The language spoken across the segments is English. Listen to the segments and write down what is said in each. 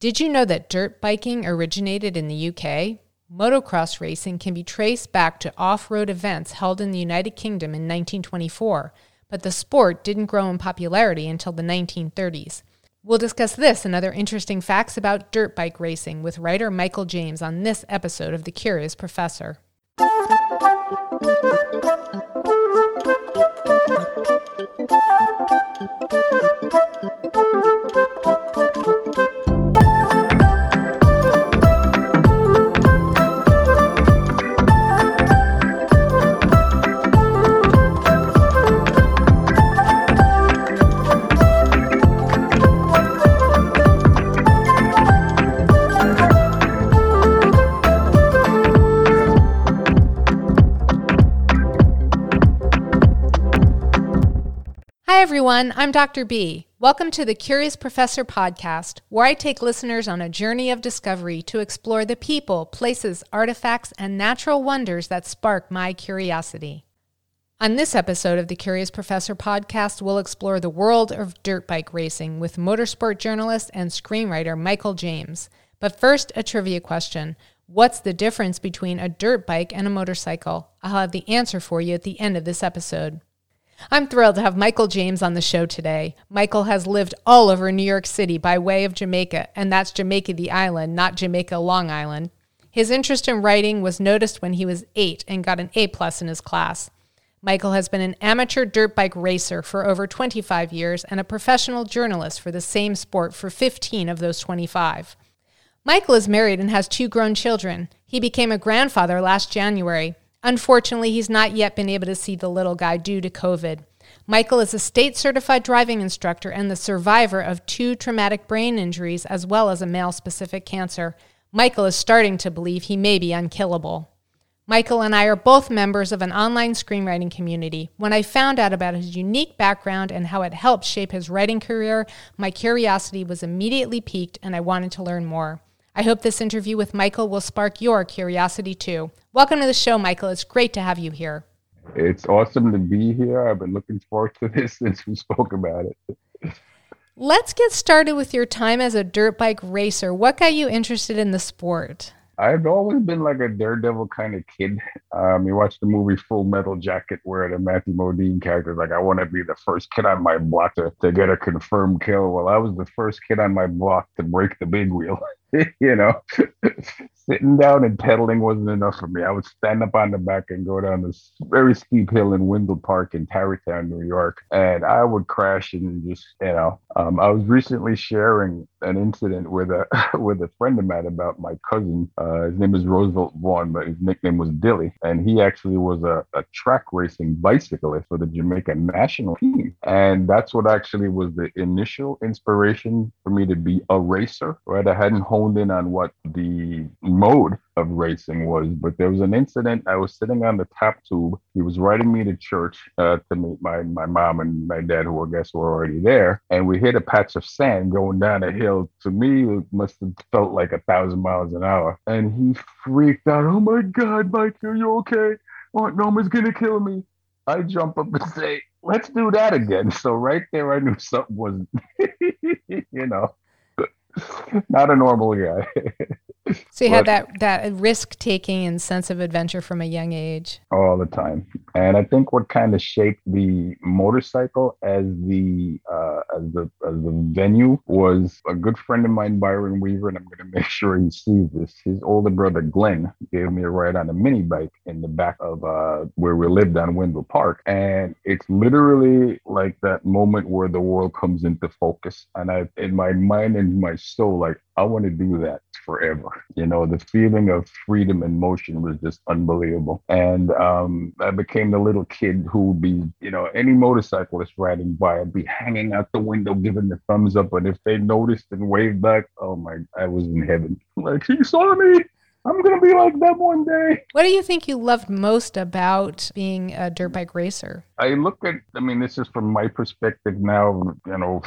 Did you know that dirt biking originated in the UK? Motocross racing can be traced back to off road events held in the United Kingdom in 1924, but the sport didn't grow in popularity until the 1930s. We'll discuss this and other interesting facts about dirt bike racing with writer Michael James on this episode of The Curious Professor. Everyone. I'm Dr. B. Welcome to the Curious Professor podcast, where I take listeners on a journey of discovery to explore the people, places, artifacts, and natural wonders that spark my curiosity. On this episode of the Curious Professor podcast, we'll explore the world of dirt bike racing with motorsport journalist and screenwriter Michael James. But first, a trivia question What's the difference between a dirt bike and a motorcycle? I'll have the answer for you at the end of this episode. I'm thrilled to have Michael James on the show today. Michael has lived all over New York City by way of Jamaica, and that's Jamaica the island, not Jamaica Long Island. His interest in writing was noticed when he was eight and got an A plus in his class. Michael has been an amateur dirt bike racer for over 25 years and a professional journalist for the same sport for 15 of those 25. Michael is married and has two grown children. He became a grandfather last January. Unfortunately, he's not yet been able to see the little guy due to COVID. Michael is a state certified driving instructor and the survivor of two traumatic brain injuries as well as a male specific cancer. Michael is starting to believe he may be unkillable. Michael and I are both members of an online screenwriting community. When I found out about his unique background and how it helped shape his writing career, my curiosity was immediately piqued and I wanted to learn more. I hope this interview with Michael will spark your curiosity too. Welcome to the show, Michael. It's great to have you here. It's awesome to be here. I've been looking forward to this since we spoke about it. Let's get started with your time as a dirt bike racer. What got you interested in the sport? I've always been like a daredevil kind of kid. Um, you watch the movie Full Metal Jacket, where the Matthew Modine character is like, I want to be the first kid on my block to, to get a confirmed kill. Well, I was the first kid on my block to break the big wheel. you know, sitting down and pedaling wasn't enough for me. I would stand up on the back and go down this very steep hill in Wendell Park in Tarrytown, New York, and I would crash and just, you know, um, I was recently sharing an incident with a with a friend of mine about my cousin. Uh, his name is Roosevelt Vaughn, but his nickname was Dilly, and he actually was a, a track racing bicyclist for the Jamaica national team, and that's what actually was the initial inspiration for me to be a racer. Right, I hadn't in on what the mode of racing was, but there was an incident. I was sitting on the top tube. He was riding me to church uh, to meet my my mom and my dad, who I guess were already there, and we hit a patch of sand going down a hill. To me, it must have felt like a thousand miles an hour, and he freaked out. Oh my God, Mike, are you okay? Aunt Norma's gonna kill me. I jump up and say, let's do that again. So right there, I knew something wasn't, you know, not a normal guy. so you had that that risk taking and sense of adventure from a young age. All the time, and I think what kind of shaped the motorcycle as the uh, as the as the venue was a good friend of mine, Byron Weaver, and I'm going to make sure he sees this. His older brother Glenn gave me a ride on a mini bike in the back of uh, where we lived on Wendell Park, and it's literally like that moment where the world comes into focus, and I in my mind and my soul, like I want to do that forever. You know, the feeling of freedom and motion was just unbelievable. And um, I became the little kid who would be, you know, any motorcyclist riding by, I'd be hanging out the window giving the thumbs up. And if they noticed and waved back, oh my, I was in heaven. Like, he saw me. I'm gonna be like them one day. What do you think you loved most about being a dirt bike racer? I look at, I mean, this is from my perspective now, you know,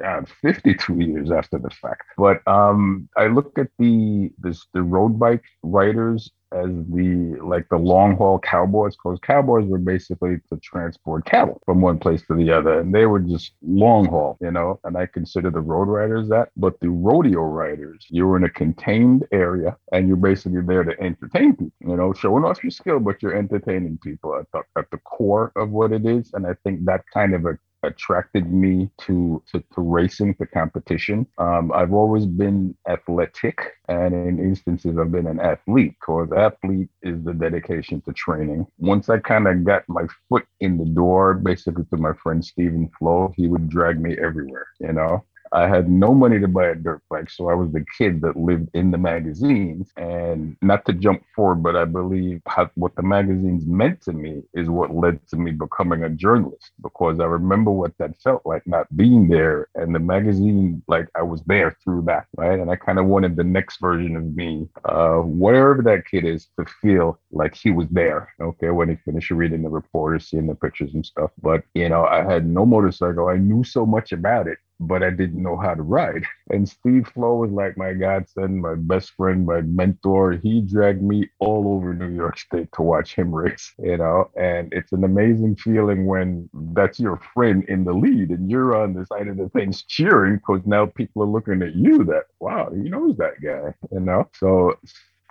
God, 52 years after the fact. But um, I look at the this, the road bike riders as the like the long haul cowboys because cowboys were basically to transport cattle from one place to the other and they were just long haul you know and i consider the road riders that but the rodeo riders you were in a contained area and you're basically there to entertain people you know showing off your skill but you're entertaining people at the, at the core of what it is and i think that kind of a attracted me to, to, to racing, to competition. Um, I've always been athletic, and in instances, I've been an athlete because athlete is the dedication to training. Once I kind of got my foot in the door, basically to my friend Stephen Flo, he would drag me everywhere, you know. I had no money to buy a dirt bike, so I was the kid that lived in the magazines. And not to jump forward, but I believe how, what the magazines meant to me is what led to me becoming a journalist because I remember what that felt like not being there. And the magazine, like I was there through that, right? And I kind of wanted the next version of me, uh, whatever that kid is, to feel like he was there. Okay, when he finished reading the reporters, seeing the pictures and stuff. But you know, I had no motorcycle. I knew so much about it but I didn't know how to ride. And Steve Flo was like my godson, my best friend, my mentor. He dragged me all over New York State to watch him race, you know, and it's an amazing feeling when that's your friend in the lead and you're on the side of the things cheering because now people are looking at you that, wow, he knows that guy, you know? So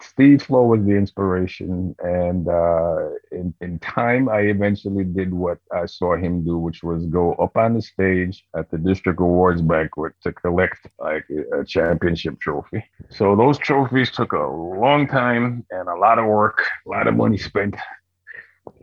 Steve Flo was the inspiration, and uh, in in time, I eventually did what I saw him do, which was go up on the stage at the district awards banquet to collect like a championship trophy. So those trophies took a long time and a lot of work, a lot of money spent.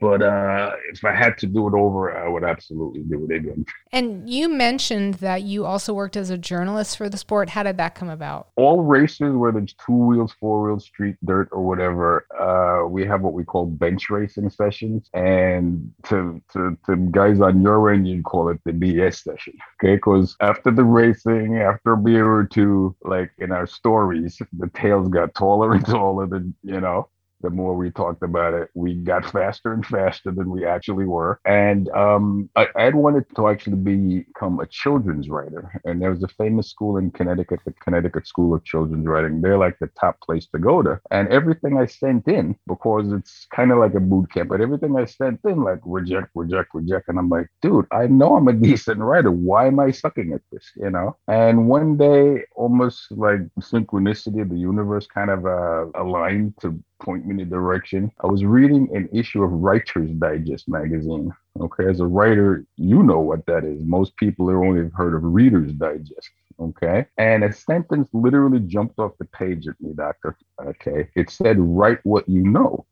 But uh, if I had to do it over, I would absolutely do it again. And you mentioned that you also worked as a journalist for the sport. How did that come about? All races, whether it's two wheels, four wheels, street, dirt, or whatever, uh, we have what we call bench racing sessions. And to, to, to guys on your end, you'd call it the BS session. Okay. Because after the racing, after a beer or two, like in our stories, the tails got taller and taller than, you know, the more we talked about it, we got faster and faster than we actually were. And um, I, I had wanted to actually become a children's writer. And there was a famous school in Connecticut, the Connecticut School of Children's Writing. They're like the top place to go to. And everything I sent in, because it's kind of like a boot camp, but everything I sent in, like reject, reject, reject. And I'm like, dude, I know I'm a decent writer. Why am I sucking at this? You know? And one day, almost like synchronicity, the universe kind of uh, aligned to point me in the direction. I was reading an issue of Writer's Digest magazine. Okay, as a writer, you know what that is. Most people have only heard of Reader's Digest. Okay, and a sentence literally jumped off the page at me, doctor. Okay, it said, "Write what you know."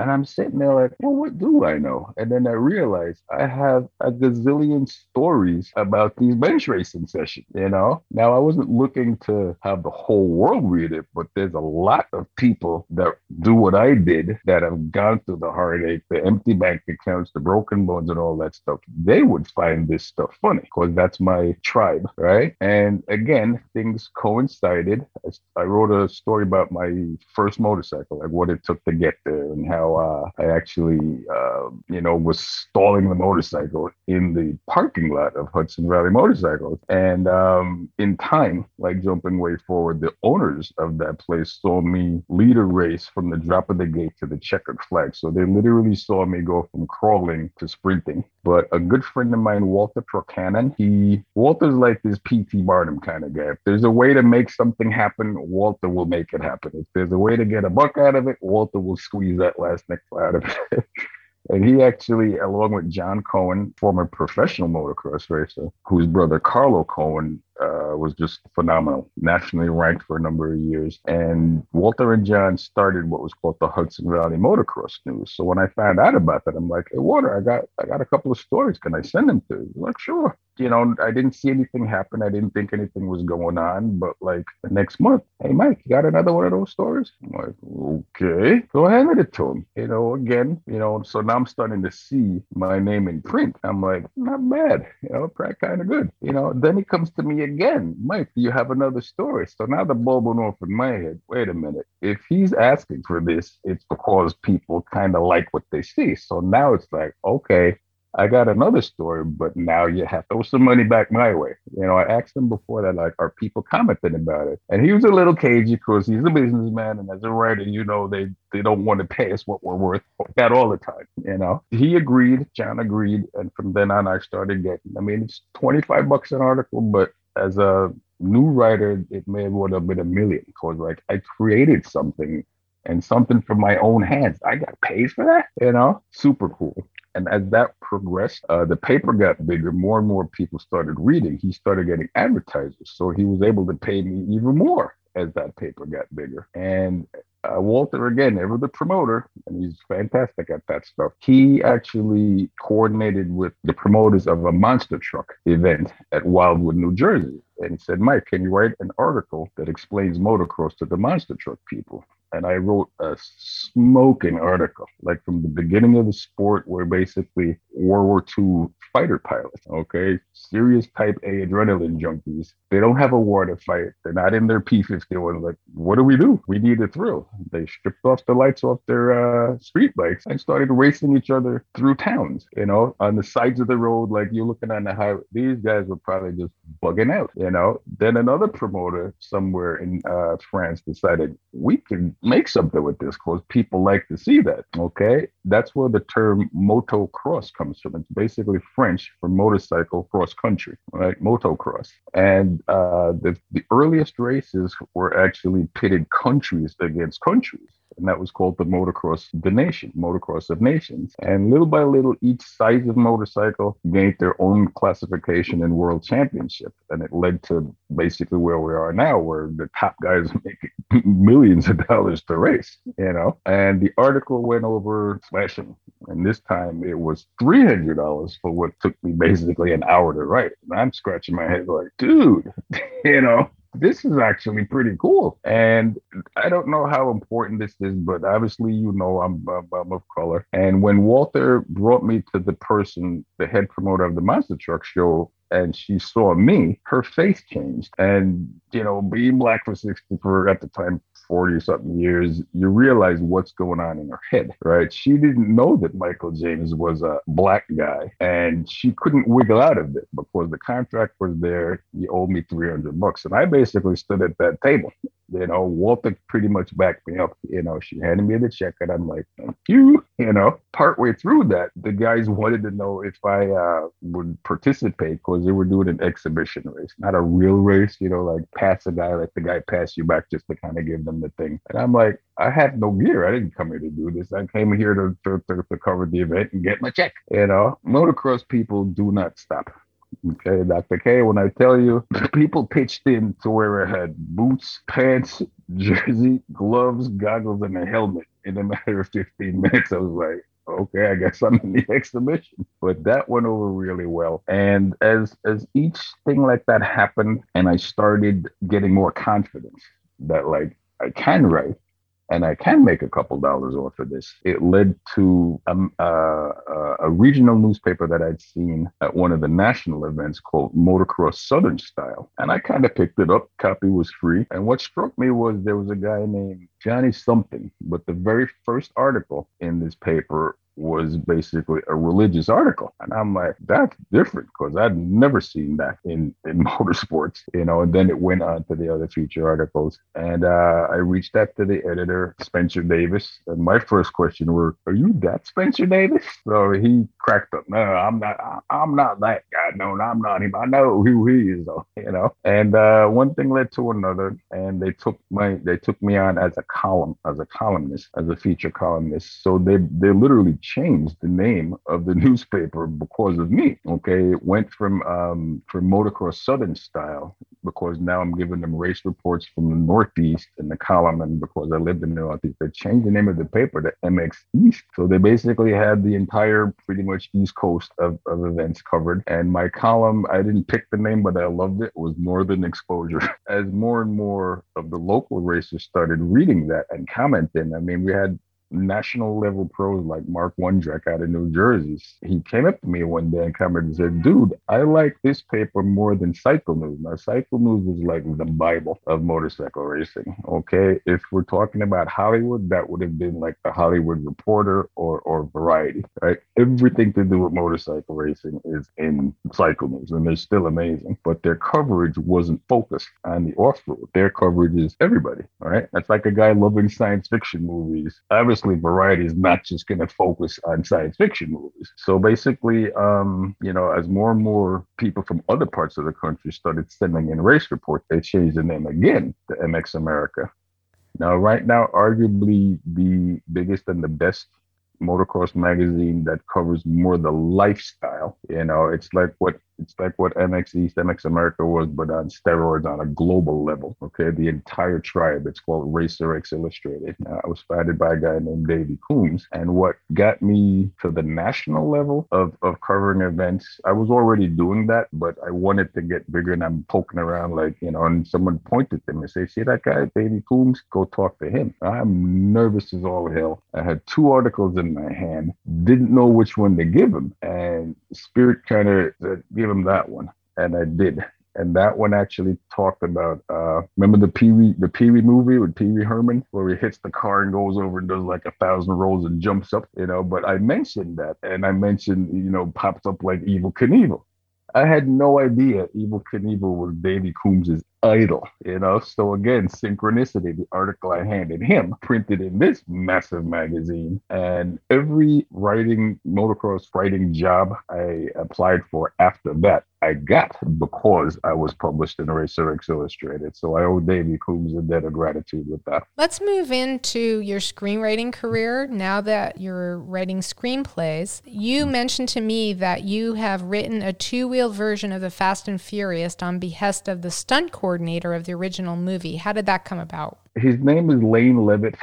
And I'm sitting there like, well, what do I know? And then I realized I have a gazillion stories about these bench racing sessions, you know? Now, I wasn't looking to have the whole world read it, but there's a lot of people that do what I did that have gone through the heartache, the empty bank accounts, the broken bones, and all that stuff. They would find this stuff funny because that's my tribe, right? And again, things coincided. I wrote a story about my first motorcycle, like what it took to get there and how uh, I actually, uh, you know, was stalling the motorcycle in the parking lot of Hudson Valley Motorcycles. And um, in time, like jumping way forward, the owners of that place saw me lead a race from the drop of the gate to the checkered flag. So they literally saw me go from crawling to sprinting. But a good friend of mine, Walter Procanon, he Walter's like this P.T. Barnum kind of guy. If there's a way to make something happen, Walter will make it happen. If there's a way to get a buck out of it, Walter will squeeze that last nickel out of it. And he actually, along with John Cohen, former professional motocross racer, whose brother Carlo Cohen uh, was just phenomenal, nationally ranked for a number of years. And Walter and John started what was called the Hudson Valley Motocross News. So when I found out about that, I'm like, hey, Walter, I got I got a couple of stories. Can I send them to you? Like, sure. You know, I didn't see anything happen. I didn't think anything was going on. But like the next month, hey, Mike, you got another one of those stories? I'm like, okay, go ahead with it to him. You know, again, you know, so now I'm starting to see my name in print. I'm like, not bad. You know, kind of good. You know, then he comes to me again, Mike, do you have another story? So now the bulb went off in my head. Wait a minute. If he's asking for this, it's because people kind of like what they see. So now it's like, okay, I got another story, but now you have to throw some money back my way. You know, I asked him before that, like, are people commenting about it? And he was a little cagey because he's a businessman, and as a writer, you know, they they don't want to pay us what we're worth that all the time. You know, he agreed, John agreed, and from then on, I started getting. I mean, it's twenty five bucks an article, but as a new writer, it may have been a million because like I created something and something from my own hands. I got paid for that, you know, super cool. And as that progressed, uh, the paper got bigger. More and more people started reading. He started getting advertisers. So he was able to pay me even more as that paper got bigger. And uh, Walter, again, ever the promoter, and he's fantastic at that stuff. He actually coordinated with the promoters of a monster truck event at Wildwood, New Jersey. And he said, Mike, can you write an article that explains motocross to the monster truck people? And I wrote a smoking article, like from the beginning of the sport, where basically World War II fighter pilots, okay, serious type A adrenaline junkies. They don't have a war to fight. They're not in their P51. Like, what do we do? We need a thrill. They stripped off the lights off their uh, street bikes and started racing each other through towns, you know, on the sides of the road. Like you're looking on the highway. These guys were probably just bugging out, you know. Then another promoter somewhere in uh, France decided we can make something with this because people like to see that. Okay. That's where the term motocross comes from. It's basically French for motorcycle cross country, right? Motocross. And uh, the, the earliest races were actually pitted countries against countries and that was called the Motocross the Nation, Motocross of Nations. And little by little, each size of motorcycle gained their own classification and world championship, and it led to basically where we are now, where the top guys make millions of dollars to race. You know, and the article went over slashing, and this time it was three hundred dollars for what took me basically an hour to write. And I'm scratching my head like, dude, you know this is actually pretty cool. And I don't know how important this is, but obviously, you know, I'm, I'm of color. And when Walter brought me to the person, the head promoter of the Monster Truck Show, and she saw me, her face changed. And, you know, being black for 60 for at the time, 40 something years, you realize what's going on in her head, right? She didn't know that Michael James was a black guy and she couldn't wiggle out of it because the contract was there. He owed me 300 bucks. And I basically stood at that table you know, Walter pretty much backed me up. You know, she handed me the check, and I'm like, thank you. You know, partway through that, the guys wanted to know if I uh, would participate because they were doing an exhibition race, not a real race. You know, like pass a guy, like the guy pass you back just to kind of give them the thing. And I'm like, I had no gear. I didn't come here to do this. I came here to, to, to, to cover the event and get my check. You know, motocross people do not stop. Okay, Dr. K, when I tell you, people pitched in to where I had boots, pants, jersey, gloves, goggles, and a helmet in a matter of 15 minutes. I was like, okay, I guess I'm in the exhibition. But that went over really well. And as as each thing like that happened, and I started getting more confidence that like I can write, and I can make a couple dollars off of this. It led to um, uh, uh, a regional newspaper that I'd seen at one of the national events called Motocross Southern Style. And I kind of picked it up. Copy was free. And what struck me was there was a guy named Johnny something, but the very first article in this paper was basically a religious article. And I'm like, that's different because I'd never seen that in, in motorsports, you know. And then it went on to the other feature articles. And uh, I reached out to the editor, Spencer Davis. And my first question were, Are you that Spencer Davis? So he cracked up. No, I'm not, I'm not that guy. No, I'm not him. I know who he is, though, you know. And uh, one thing led to another. And they took my, they took me on as a column, as a columnist, as a feature columnist. So they, they literally changed the name of the newspaper because of me. Okay, it went from um, from motocross Southern style because now I'm giving them race reports from the Northeast in the column, and because I lived in the Northeast, they changed the name of the paper to MX East. So they basically had the entire pretty much East Coast of, of events covered. And my column, I didn't pick the name, but I loved it. Was Northern Exposure. As more and more of the local racers started reading that and commenting, I mean, we had national level pros like Mark Wondrek out of New Jersey. He came up to me one day and commented and said, Dude, I like this paper more than Cycle News. Now, Cycle News was like the Bible of motorcycle racing. Okay. If we're talking about Hollywood, that would have been like the Hollywood Reporter or, or Variety, right? Everything to do with motorcycle racing is in Cycle News, and they're still amazing. But their coverage wasn't focused on the off road. Their coverage is everybody, all right? That's like a guy loving science fiction movies. Variety is not just going to focus on science fiction movies. So basically, um, you know, as more and more people from other parts of the country started sending in race reports, they changed the name again to MX America. Now, right now, arguably the biggest and the best motocross magazine that covers more the lifestyle. You know, it's like what it's like what MX East, MX America was, but on steroids on a global level. Okay, the entire tribe. It's called Racer X Illustrated. I was founded by a guy named Davey Coombs, and what got me to the national level of of covering events, I was already doing that, but I wanted to get bigger, and I'm poking around like you know, and someone pointed to me and say, "See that guy, Davey Coombs? Go talk to him." I'm nervous as all hell. I had two articles in my hand, didn't know which one to give him, and Spirit kind of said, "Give him that one, and I did. And that one actually talked about uh remember the Pee Wee the Pee Wee movie with Pee Wee Herman where he hits the car and goes over and does like a thousand rolls and jumps up, you know. But I mentioned that and I mentioned, you know, pops up like Evel Knievel. I had no idea Evel Knievel was Davey Coombs' idol, you know. So again, synchronicity, the article I handed him printed in this massive magazine. And every writing, motocross writing job I applied for after that, I got because I was published in Racer X Illustrated. So I owe Davey Coombs a debt of gratitude with that. Let's move into your screenwriting career now that you're writing screenplays. You mentioned to me that you have written a two wheel version of The Fast and Furious on behest of the stunt coordinator of the original movie. How did that come about? His name is Lane Levitt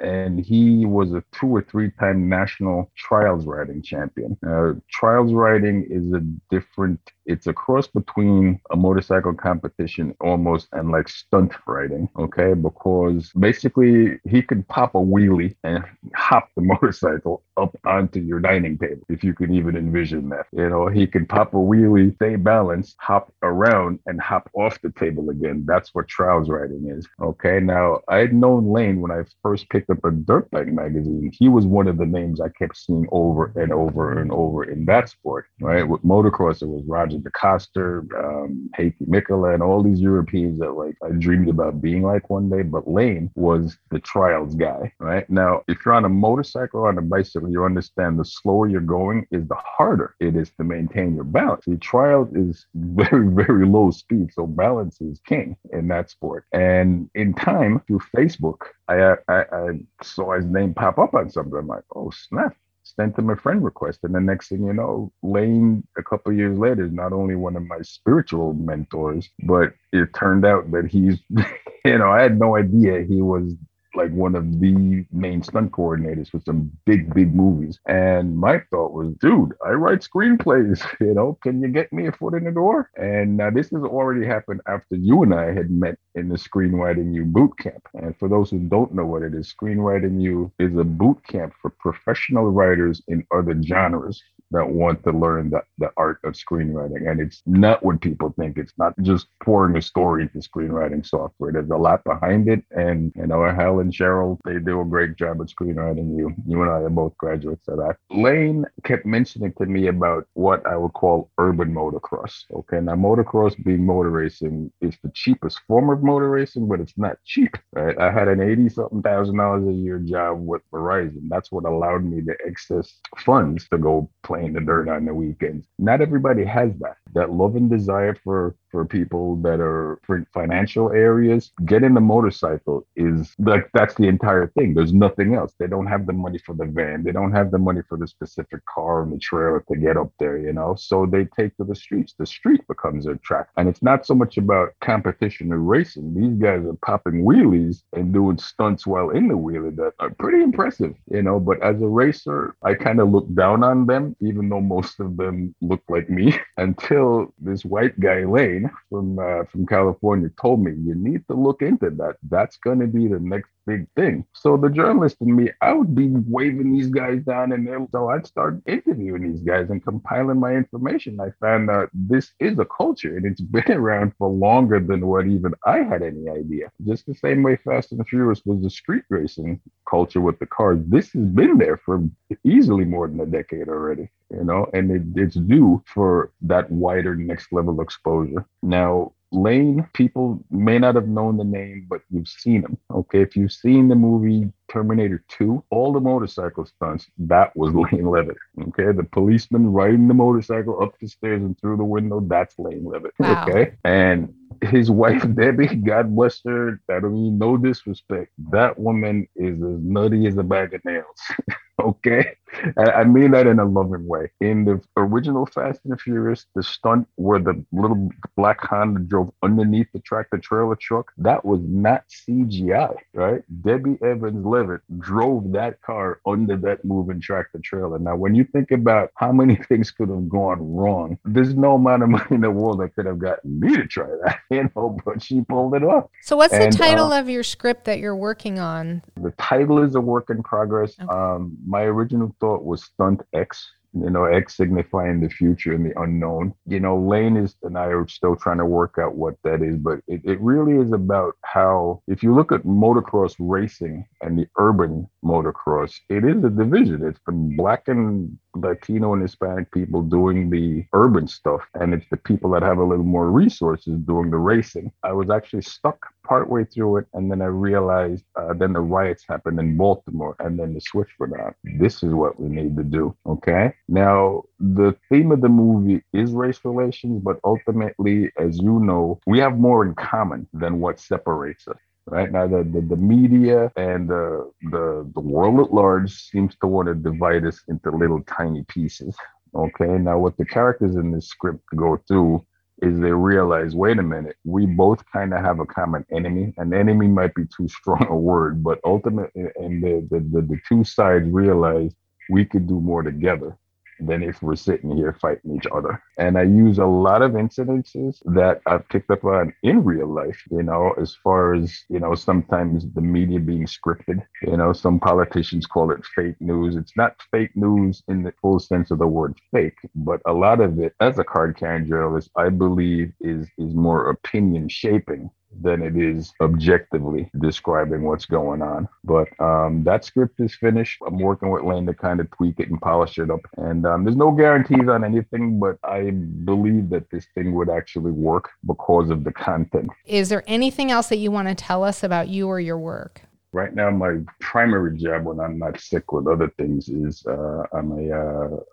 and he was a two or three time national trials riding champion. Uh, trials riding is a different it's a cross between a motorcycle competition almost and like stunt riding, okay? Because basically he could pop a wheelie and hop the motorcycle up onto your dining table, if you can even envision that. You know, he could pop a wheelie, stay balanced, hop around, and hop off the table again. That's what trials riding is. Okay. Now, I'd known Lane when I first picked up a dirt bike magazine. He was one of the names I kept seeing over and over and over in that sport, right? With motocross, it was Roger De Coster, um, Heikki Mikkola, and all these Europeans that like I dreamed about being like one day. But Lane was the trials guy, right? Now, if you're on a motorcycle or on a bicycle, you understand the slower you're going is the harder it is to maintain your balance. The trials is very, very low speed, so balance is king in that sport. And in time, through Facebook, I, I, I saw his name pop up on something. I'm like, oh snap! Sent him a friend request. And the next thing you know, Lane, a couple years later, is not only one of my spiritual mentors, but it turned out that he's, you know, I had no idea he was like one of the main stunt coordinators for some big, big movies. And my thought was, dude, I write screenplays. You know, can you get me a foot in the door? And now this has already happened after you and I had met in the Screenwriting U boot camp. And for those who don't know what it is, Screenwriting U is a boot camp for professional writers in other genres that want to learn the, the art of screenwriting. And it's not what people think. It's not just pouring a story into screenwriting software. There's a lot behind it. And you know, Hal and Cheryl, they do a great job at Screenwriting U. You and I are both graduates of that. Lane kept mentioning to me about what I would call urban motocross. Okay. Now motocross being motor racing is the cheapest form of motor racing, but it's not cheap. Right. I had an 80 something thousand dollars a year job with Verizon. That's what allowed me to access funds to go play playing the dirt on the weekends. Not everybody has that. That love and desire for for people that are for financial areas. Getting a motorcycle is like that's the entire thing. There's nothing else. They don't have the money for the van. They don't have the money for the specific car and the trailer to get up there, you know. So they take to the streets. The street becomes their track. And it's not so much about competition or racing. These guys are popping wheelies and doing stunts while in the wheelie that are pretty impressive, you know. But as a racer, I kind of look down on them even though most of them look like me, until this white guy Lane from uh, from California told me you need to look into that. That's going to be the next big thing. So the journalist in me, I would be waving these guys down and then so I'd start interviewing these guys and compiling my information. I found that this is a culture and it's been around for longer than what even I had any idea. Just the same way Fast and Furious was the street racing culture with the cars. This has been there for easily more than a decade already you know, and it, it's due for that wider next level exposure. Now, Lane, people may not have known the name, but you've seen him. Okay. If you've seen the movie Terminator 2, all the motorcycle stunts, that was Lane Levitt. Okay. The policeman riding the motorcycle up the stairs and through the window, that's Lane Levitt. Wow. Okay. And his wife, Debbie, God bless her, I don't mean no disrespect. That woman is as nutty as a bag of nails. okay? I mean that in a loving way. In the original Fast and Furious, the stunt where the little black Honda drove underneath the tractor trailer truck, that was not CGI, right? Debbie Evans Levitt drove that car under that moving tractor trailer. Now, when you think about how many things could have gone wrong, there's no amount of money in the world that could have gotten me to try that, you know, but she pulled it off. So, what's and, the title uh, of your script that you're working on? The title is a work in progress. Okay. Um, my original thought was Stunt X you know, X signifying the future and the unknown. You know, Lane is and I are still trying to work out what that is, but it, it really is about how, if you look at motocross racing and the urban motocross, it is a division. It's been black and Latino and Hispanic people doing the urban stuff, and it's the people that have a little more resources doing the racing. I was actually stuck partway through it, and then I realized uh, then the riots happened in Baltimore, and then the switch went on. This is what we need to do. Okay. Now, the theme of the movie is race relations, but ultimately, as you know, we have more in common than what separates us right now the, the, the media and the, the the world at large seems to want to divide us into little tiny pieces okay now what the characters in this script go through is they realize, wait a minute, we both kind of have a common enemy. An enemy might be too strong a word, but ultimately, and the, the, the, the two sides realize we could do more together than if we're sitting here fighting each other. And I use a lot of incidences that I've picked up on in real life, you know, as far as, you know, sometimes the media being scripted. You know, some politicians call it fake news. It's not fake news in the full sense of the word fake, but a lot of it, as a card carrying journalist, I believe is is more opinion shaping than it is objectively describing what's going on. But um, that script is finished. I'm working with Lane to kind of tweak it and polish it up. And um, there's no guarantees on anything, but I believe that this thing would actually work because of the content. Is there anything else that you want to tell us about you or your work? Right now my primary job when i'm not sick with other things is uh, i'm a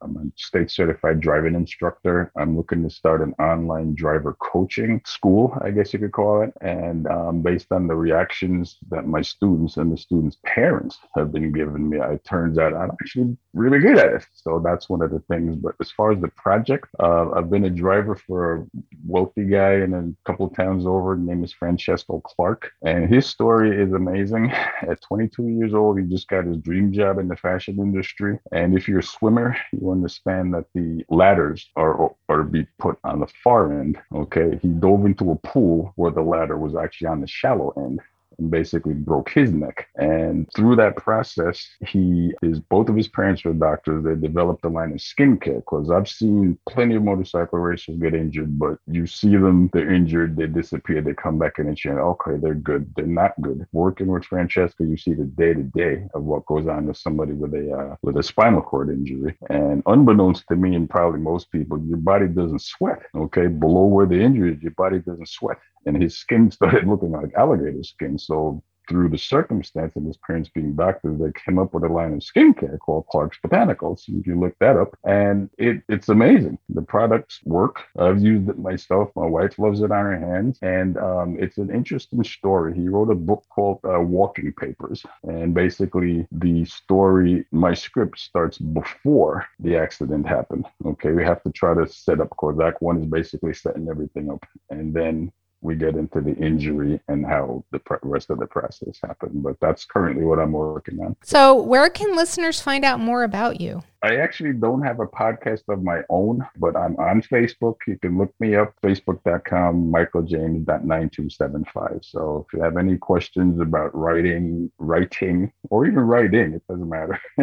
am uh, a state certified driving instructor. I'm looking to start an online driver coaching school i guess you could call it. And um, based on the reactions that my students and the students parents have been giving me it turns out i'm actually really good at it. So that's one of the things. But as far as the project uh, i've been a driver for a wealthy guy in a couple of towns over. His name is francesco clark. And his story is amazing at 22 years old, he just got his dream job in the fashion industry. And if you're a swimmer, you understand that the ladders are are to be put on the far end. Okay, he dove into a pool where the ladder was actually on the shallow end and basically broke his neck. And through that process, he is both of his parents were doctors. They developed a line of skincare because I've seen plenty of motorcycle racers get injured, but you see them, they're injured, they disappear, they come back in and say, okay, they're good. They're not good. Working with Francesco, you see the day to day of what goes on with somebody with a uh, with a spinal cord injury. And unbeknownst to me and probably most people, your body doesn't sweat. Okay, below where the injury is, your body doesn't sweat and his skin started looking like alligator skin. So through the circumstance of his parents being doctors, they came up with a line of skincare called Clark's Botanicals. You can look that up, and it, it's amazing. The products work. I've used it myself. My wife loves it on her hands, and um, it's an interesting story. He wrote a book called uh, Walking Papers, and basically the story, my script starts before the accident happened. Okay, we have to try to set up because One is basically setting everything up, and then we get into the injury and how the rest of the process happened. But that's currently what I'm working on. So, where can listeners find out more about you? I actually don't have a podcast of my own, but I'm on Facebook. You can look me up, facebook.com, michaeljames.9275. So if you have any questions about writing, writing, or even writing, it doesn't matter.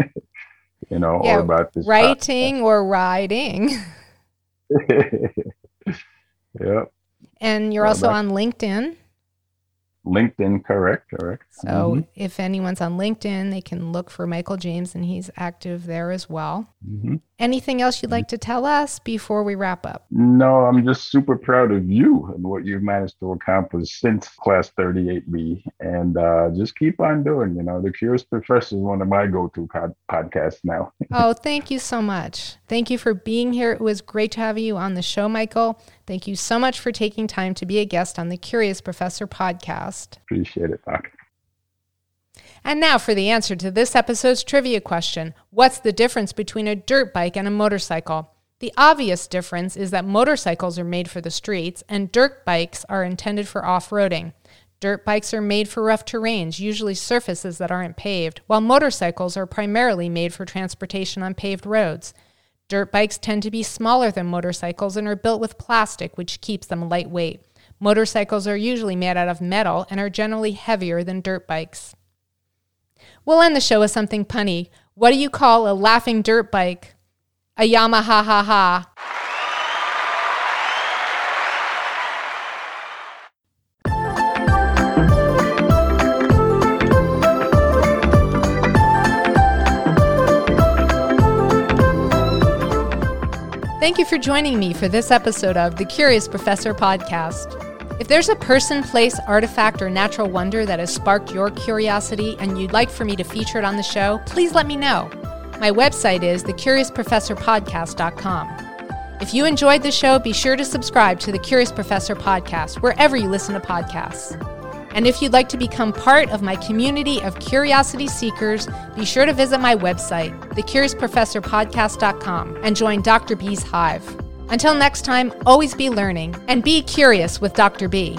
you know, yeah, or about this writing podcast. or riding. yep. And you're also on LinkedIn. LinkedIn, correct, correct. So mm-hmm. if anyone's on LinkedIn, they can look for Michael James and he's active there as well. Mm-hmm. Anything else you'd like to tell us before we wrap up? No, I'm just super proud of you and what you've managed to accomplish since Class 38B. And uh, just keep on doing. You know, The Curious Professor is one of my go to pod- podcasts now. oh, thank you so much. Thank you for being here. It was great to have you on the show, Michael. Thank you so much for taking time to be a guest on the Curious Professor podcast. Appreciate it, Doc. And now for the answer to this episode's trivia question What's the difference between a dirt bike and a motorcycle? The obvious difference is that motorcycles are made for the streets and dirt bikes are intended for off roading. Dirt bikes are made for rough terrains, usually surfaces that aren't paved, while motorcycles are primarily made for transportation on paved roads. Dirt bikes tend to be smaller than motorcycles and are built with plastic, which keeps them lightweight. Motorcycles are usually made out of metal and are generally heavier than dirt bikes. We'll end the show with something punny. What do you call a laughing dirt bike? A Yamaha ha ha. Thank you for joining me for this episode of the Curious Professor podcast. If there's a person, place, artifact, or natural wonder that has sparked your curiosity and you'd like for me to feature it on the show, please let me know. My website is thecuriousprofessorpodcast.com. If you enjoyed the show, be sure to subscribe to the Curious Professor podcast wherever you listen to podcasts. And if you'd like to become part of my community of curiosity seekers, be sure to visit my website, thecuriousprofessorpodcast.com, and join Dr. B's Hive. Until next time, always be learning and be curious with Dr. B.